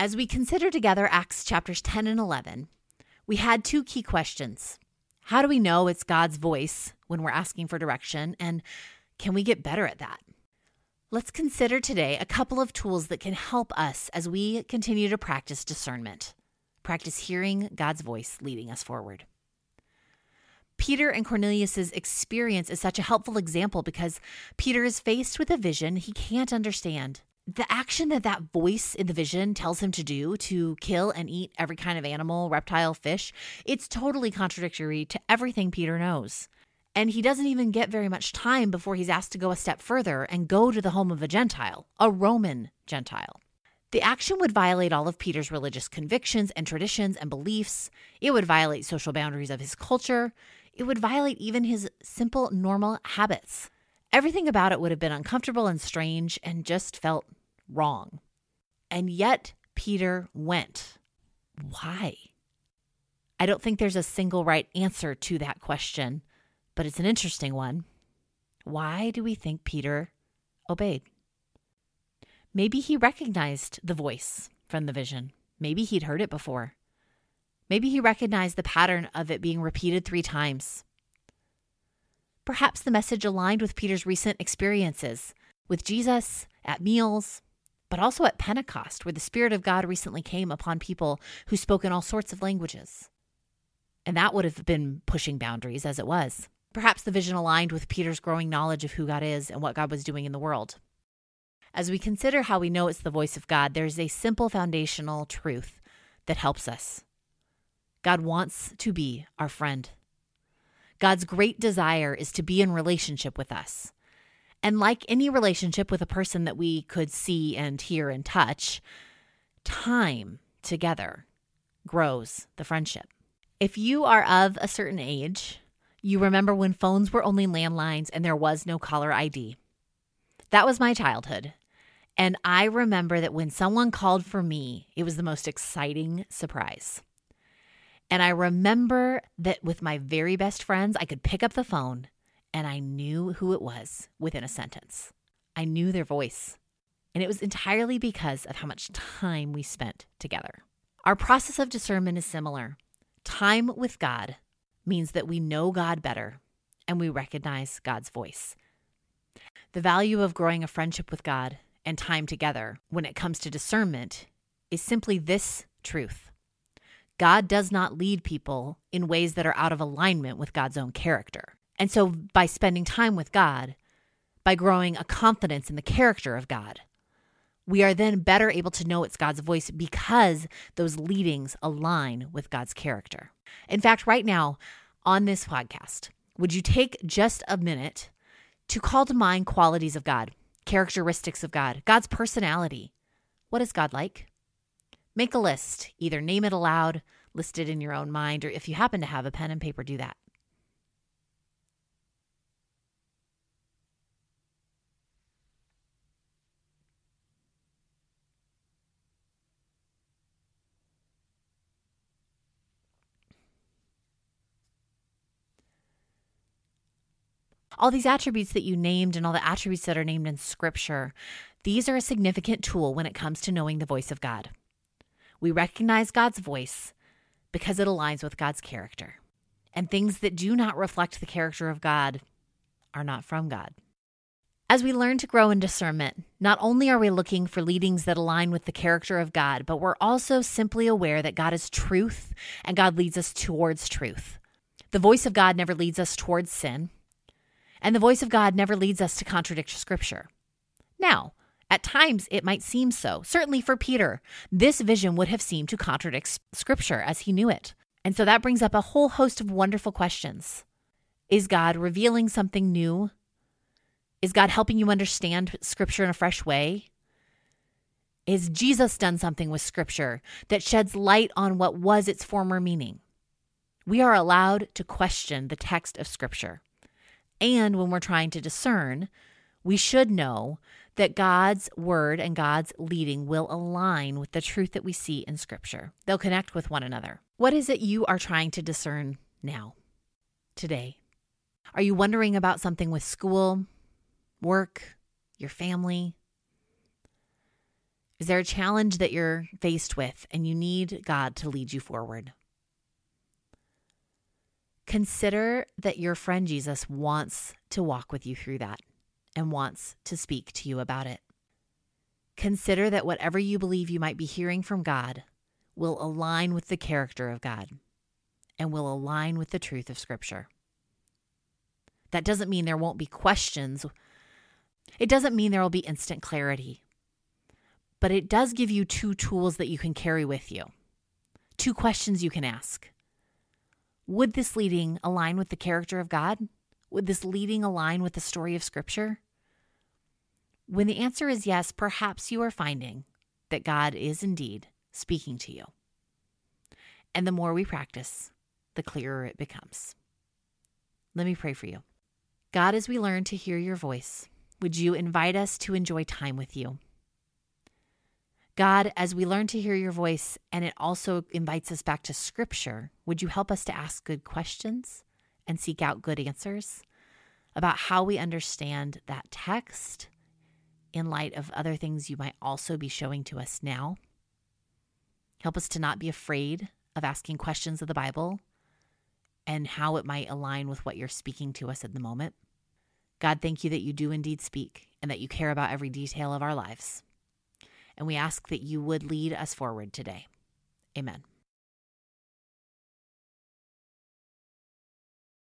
As we consider together Acts chapters 10 and 11, we had two key questions. How do we know it's God's voice when we're asking for direction? And can we get better at that? Let's consider today a couple of tools that can help us as we continue to practice discernment, practice hearing God's voice leading us forward. Peter and Cornelius's experience is such a helpful example because Peter is faced with a vision he can't understand. The action that that voice in the vision tells him to do to kill and eat every kind of animal, reptile, fish, it's totally contradictory to everything Peter knows. And he doesn't even get very much time before he's asked to go a step further and go to the home of a Gentile, a Roman Gentile. The action would violate all of Peter's religious convictions and traditions and beliefs. It would violate social boundaries of his culture. It would violate even his simple, normal habits. Everything about it would have been uncomfortable and strange and just felt wrong. And yet, Peter went. Why? I don't think there's a single right answer to that question, but it's an interesting one. Why do we think Peter obeyed? Maybe he recognized the voice from the vision. Maybe he'd heard it before. Maybe he recognized the pattern of it being repeated three times. Perhaps the message aligned with Peter's recent experiences with Jesus at meals, but also at Pentecost, where the Spirit of God recently came upon people who spoke in all sorts of languages. And that would have been pushing boundaries as it was. Perhaps the vision aligned with Peter's growing knowledge of who God is and what God was doing in the world. As we consider how we know it's the voice of God, there's a simple foundational truth that helps us. God wants to be our friend. God's great desire is to be in relationship with us. And like any relationship with a person that we could see and hear and touch, time together grows the friendship. If you are of a certain age, you remember when phones were only landlines and there was no caller ID. That was my childhood. And I remember that when someone called for me, it was the most exciting surprise. And I remember that with my very best friends, I could pick up the phone and I knew who it was within a sentence. I knew their voice. And it was entirely because of how much time we spent together. Our process of discernment is similar. Time with God means that we know God better and we recognize God's voice. The value of growing a friendship with God and time together when it comes to discernment is simply this truth God does not lead people in ways that are out of alignment with God's own character. And so, by spending time with God, by growing a confidence in the character of God, we are then better able to know it's God's voice because those leadings align with God's character. In fact, right now on this podcast, would you take just a minute to call to mind qualities of God, characteristics of God, God's personality? What is God like? Make a list, either name it aloud, list it in your own mind, or if you happen to have a pen and paper, do that. all these attributes that you named and all the attributes that are named in scripture, these are a significant tool when it comes to knowing the voice of God. We recognize God's voice because it aligns with God's character. And things that do not reflect the character of God are not from God. As we learn to grow in discernment, not only are we looking for leadings that align with the character of God, but we're also simply aware that God is truth and God leads us towards truth. The voice of God never leads us towards sin, and the voice of God never leads us to contradict Scripture. Now, at times, it might seem so. Certainly for Peter, this vision would have seemed to contradict Scripture as he knew it. And so that brings up a whole host of wonderful questions. Is God revealing something new? Is God helping you understand Scripture in a fresh way? Is Jesus done something with Scripture that sheds light on what was its former meaning? We are allowed to question the text of Scripture. And when we're trying to discern, we should know that God's word and God's leading will align with the truth that we see in Scripture. They'll connect with one another. What is it you are trying to discern now, today? Are you wondering about something with school, work, your family? Is there a challenge that you're faced with and you need God to lead you forward? Consider that your friend Jesus wants to walk with you through that and wants to speak to you about it. Consider that whatever you believe you might be hearing from God will align with the character of God and will align with the truth of Scripture. That doesn't mean there won't be questions. It doesn't mean there will be instant clarity but it does give you two tools that you can carry with you. Two questions you can ask. Would this leading align with the character of God? Would this leading align with the story of Scripture? When the answer is yes, perhaps you are finding that God is indeed speaking to you. And the more we practice, the clearer it becomes. Let me pray for you. God, as we learn to hear your voice, would you invite us to enjoy time with you? God, as we learn to hear your voice and it also invites us back to scripture, would you help us to ask good questions and seek out good answers about how we understand that text in light of other things you might also be showing to us now? Help us to not be afraid of asking questions of the Bible and how it might align with what you're speaking to us at the moment. God, thank you that you do indeed speak and that you care about every detail of our lives and we ask that you would lead us forward today. Amen.